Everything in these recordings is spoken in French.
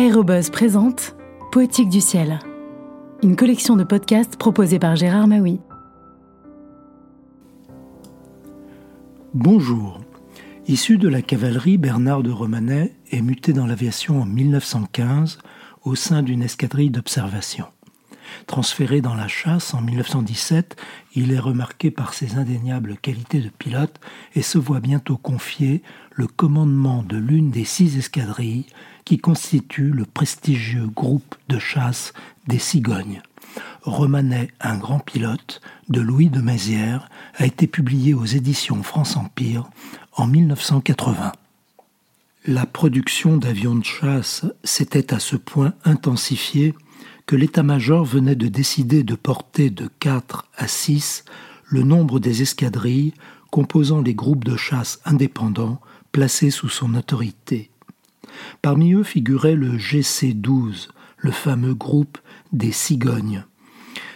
Aérobuzz présente Poétique du ciel, une collection de podcasts proposée par Gérard Maui. Bonjour. Issu de la cavalerie, Bernard de Romanet est muté dans l'aviation en 1915 au sein d'une escadrille d'observation. Transféré dans la chasse en 1917, il est remarqué par ses indéniables qualités de pilote et se voit bientôt confier le commandement de l'une des six escadrilles qui constituent le prestigieux groupe de chasse des Cigognes. Romanet, un grand pilote, de Louis de Mézières, a été publié aux éditions France Empire en 1980. La production d'avions de chasse s'était à ce point intensifiée que l'état-major venait de décider de porter de 4 à 6 le nombre des escadrilles composant les groupes de chasse indépendants placés sous son autorité. Parmi eux figurait le GC-12, le fameux groupe des cigognes.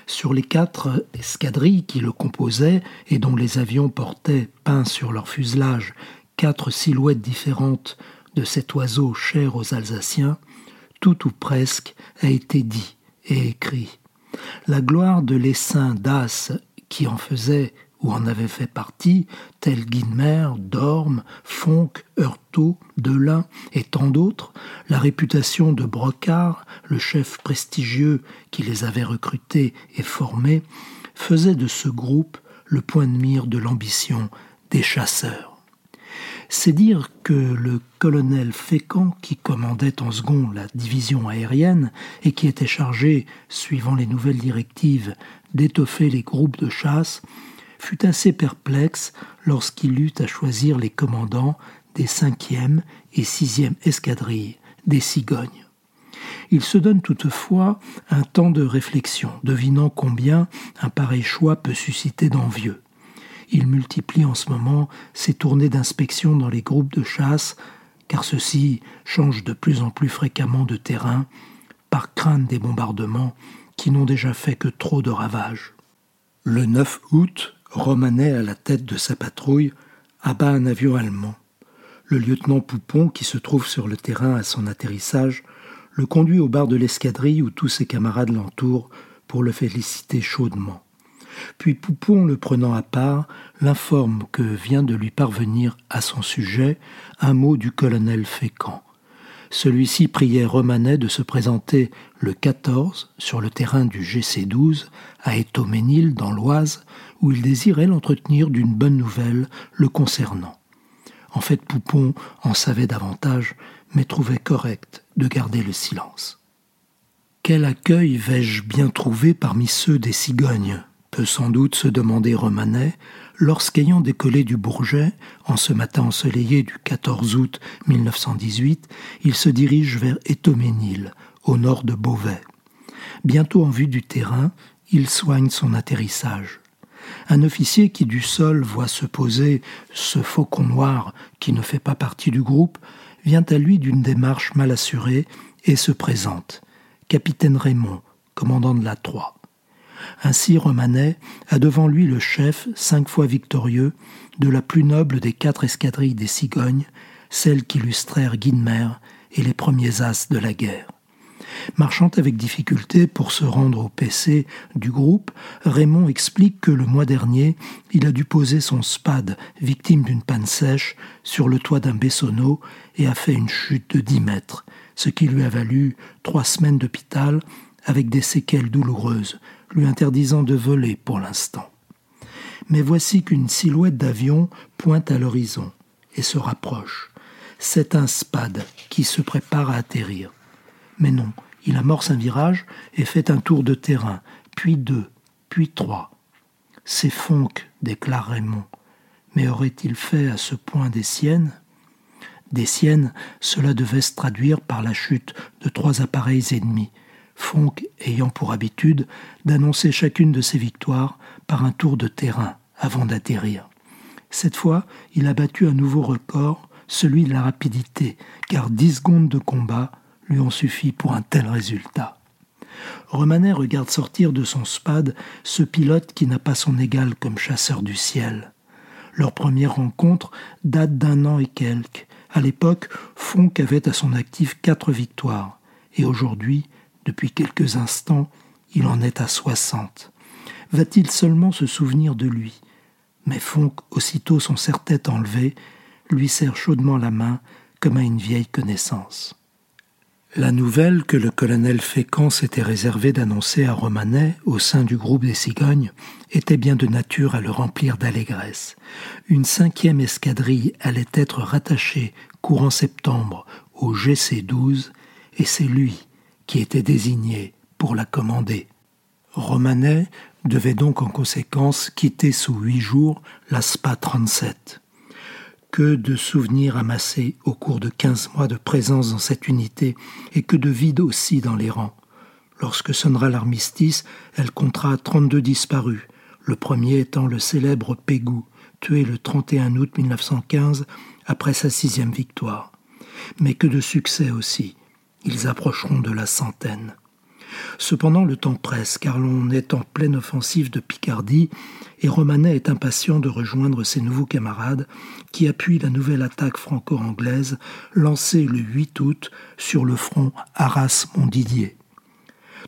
Sur les quatre escadrilles qui le composaient et dont les avions portaient peints sur leur fuselage quatre silhouettes différentes de cet oiseau cher aux Alsaciens, tout ou presque a été dit et écrit. La gloire de l'essaim d'As qui en faisait ou en avait fait partie, tels Guinmer, Dorme, Fonck, Heurtaud, Delin et tant d'autres, la réputation de Brocard, le chef prestigieux qui les avait recrutés et formés, faisait de ce groupe le point de mire de l'ambition des chasseurs. C'est dire que le colonel Fécamp, qui commandait en second la division aérienne et qui était chargé, suivant les nouvelles directives, d'étoffer les groupes de chasse, fut assez perplexe lorsqu'il eut à choisir les commandants des 5e et 6e escadrilles des cigognes. Il se donne toutefois un temps de réflexion, devinant combien un pareil choix peut susciter d'envieux. Il multiplie en ce moment ses tournées d'inspection dans les groupes de chasse, car ceux-ci changent de plus en plus fréquemment de terrain, par crainte des bombardements qui n'ont déjà fait que trop de ravages. Le 9 août, Romanet, à la tête de sa patrouille, abat un avion allemand. Le lieutenant Poupon, qui se trouve sur le terrain à son atterrissage, le conduit au bar de l'escadrille où tous ses camarades l'entourent pour le féliciter chaudement. Puis Poupon, le prenant à part, l'informe que vient de lui parvenir à son sujet un mot du colonel Fécamp. Celui-ci priait Romanet de se présenter le 14 sur le terrain du GC12 à Étoménil dans l'Oise, où il désirait l'entretenir d'une bonne nouvelle le concernant. En fait, Poupon en savait davantage, mais trouvait correct de garder le silence. Quel accueil vais-je bien trouver parmi ceux des cigognes? Sans doute se demander Romanet, lorsqu'ayant décollé du Bourget, en ce matin ensoleillé du 14 août 1918, il se dirige vers Étoménil, au nord de Beauvais. Bientôt en vue du terrain, il soigne son atterrissage. Un officier qui du sol voit se poser ce faucon noir qui ne fait pas partie du groupe vient à lui d'une démarche mal assurée et se présente. Capitaine Raymond, commandant de la Troie. Ainsi Romanet a devant lui le chef, cinq fois victorieux, de la plus noble des quatre escadrilles des cigognes, celles qu'illustrèrent Guinmer et les premiers as de la guerre. Marchant avec difficulté pour se rendre au PC du groupe, Raymond explique que le mois dernier, il a dû poser son spade, victime d'une panne sèche, sur le toit d'un baissonneau et a fait une chute de dix mètres, ce qui lui a valu trois semaines d'hôpital avec des séquelles douloureuses, lui interdisant de voler pour l'instant. Mais voici qu'une silhouette d'avion pointe à l'horizon et se rapproche. C'est un spade qui se prépare à atterrir. Mais non, il amorce un virage et fait un tour de terrain, puis deux, puis trois. C'est Fonck, déclare Raymond. Mais aurait-il fait à ce point des siennes? Des siennes, cela devait se traduire par la chute de trois appareils ennemis, Fonck ayant pour habitude d'annoncer chacune de ses victoires par un tour de terrain avant d'atterrir. Cette fois, il a battu un nouveau record, celui de la rapidité, car dix secondes de combat lui ont suffi pour un tel résultat. Romanet regarde sortir de son spade ce pilote qui n'a pas son égal comme chasseur du ciel. Leur première rencontre date d'un an et quelques. À l'époque, Fonck avait à son actif quatre victoires et aujourd'hui, depuis quelques instants, il en est à soixante. Va-t-il seulement se souvenir de lui? Mais Fonck, aussitôt son serre-tête enlevé, lui serre chaudement la main comme à une vieille connaissance. La nouvelle que le colonel Fécamp s'était réservé d'annoncer à Romanet au sein du groupe des cigognes était bien de nature à le remplir d'allégresse. Une cinquième escadrille allait être rattachée courant septembre au GC-12 et c'est lui qui était désigné pour la commander. Romanet devait donc en conséquence quitter sous huit jours la SPA 37 que de souvenirs amassés au cours de quinze mois de présence dans cette unité, et que de vide aussi dans les rangs. Lorsque sonnera l'armistice, elle comptera 32 disparus, le premier étant le célèbre Pégou, tué le 31 août 1915 après sa sixième victoire. Mais que de succès aussi, ils approcheront de la centaine. Cependant, le temps presse, car l'on est en pleine offensive de Picardie, et Romanet est impatient de rejoindre ses nouveaux camarades qui appuient la nouvelle attaque franco-anglaise lancée le 8 août sur le front Arras-Montdidier.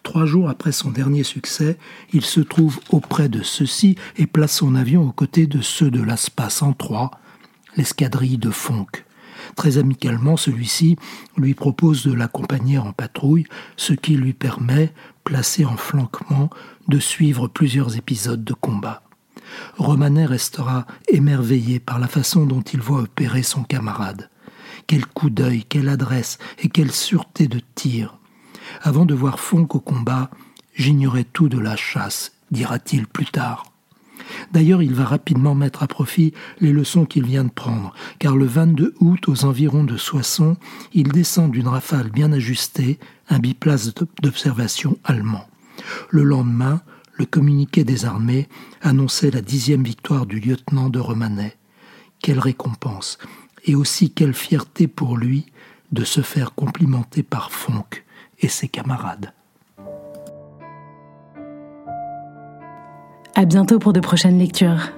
Trois jours après son dernier succès, il se trouve auprès de ceux-ci et place son avion aux côtés de ceux de l'ASPA 103, l'escadrille de Fonck. Très amicalement, celui-ci lui propose de l'accompagner en patrouille, ce qui lui permet, placé en flanquement, de suivre plusieurs épisodes de combat. Romanet restera émerveillé par la façon dont il voit opérer son camarade. Quel coup d'œil, quelle adresse et quelle sûreté de tir. Avant de voir Fonck au combat, j'ignorais tout de la chasse, dira-t-il plus tard. D'ailleurs, il va rapidement mettre à profit les leçons qu'il vient de prendre, car le 22 août, aux environs de Soissons, il descend d'une rafale bien ajustée un biplace d'observation allemand. Le lendemain, le communiqué des armées annonçait la dixième victoire du lieutenant de Romanet. Quelle récompense et aussi quelle fierté pour lui de se faire complimenter par Fonck et ses camarades. À bientôt pour de prochaines lectures.